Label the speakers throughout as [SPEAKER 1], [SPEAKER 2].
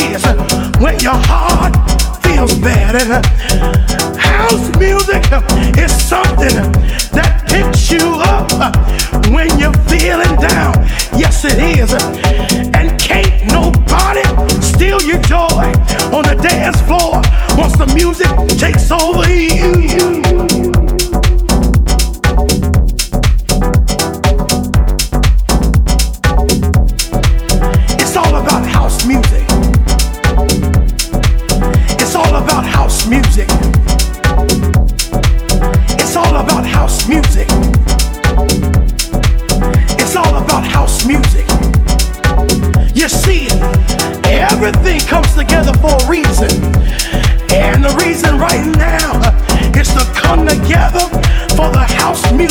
[SPEAKER 1] Is. When your heart feels bad. And house music is something that picks you up when you're feeling down. Yes, it is. And can't nobody steal your joy on the dance floor once the music takes over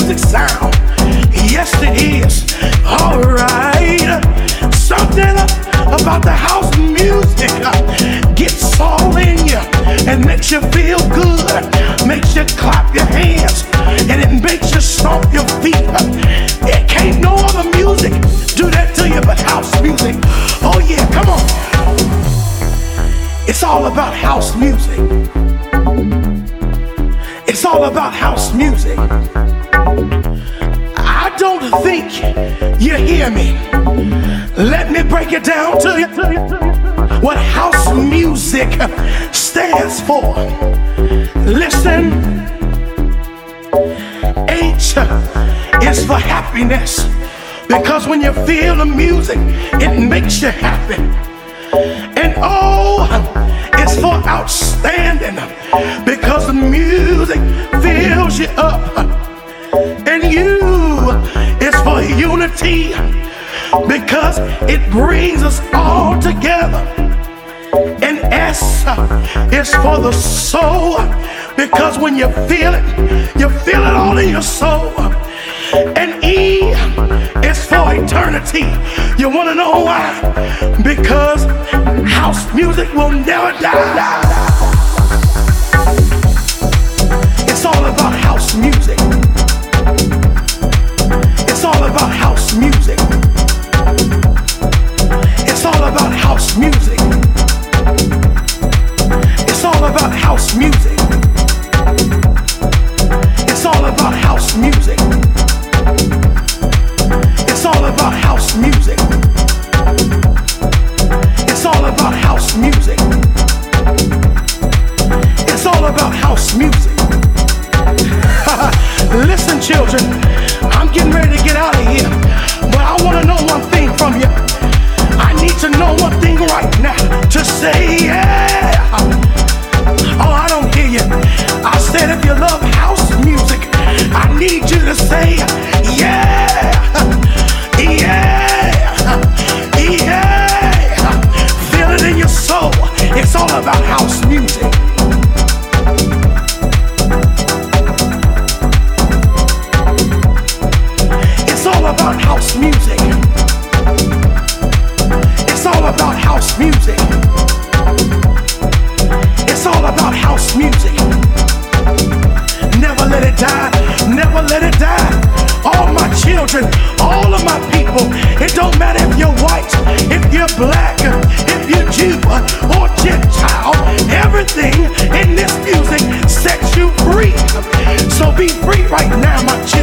[SPEAKER 1] music sound. Yes, it is. Alright. Something about the house music uh, gets all in you and makes you feel good, makes you clap your hands, and it makes you stomp your feet. It can't no other music do that to you but house music. Oh yeah, come on. It's all about house music. It's all about house music. I don't think you hear me. Let me break it down to you. What house music stands for. Listen, H is for happiness. Because when you feel the music, it makes you happy. And O is for outstanding. Because the music because it brings us all together. And S is for the soul because when you feel it, you feel it all in your soul. And E is for eternity. You want to know why? Because house music will never die. Soul. It's all about house music. It's all about house music. It's all about house music. It's all about house music. Never let it die. Never let it die. All my children, all of my people. It don't matter now, my.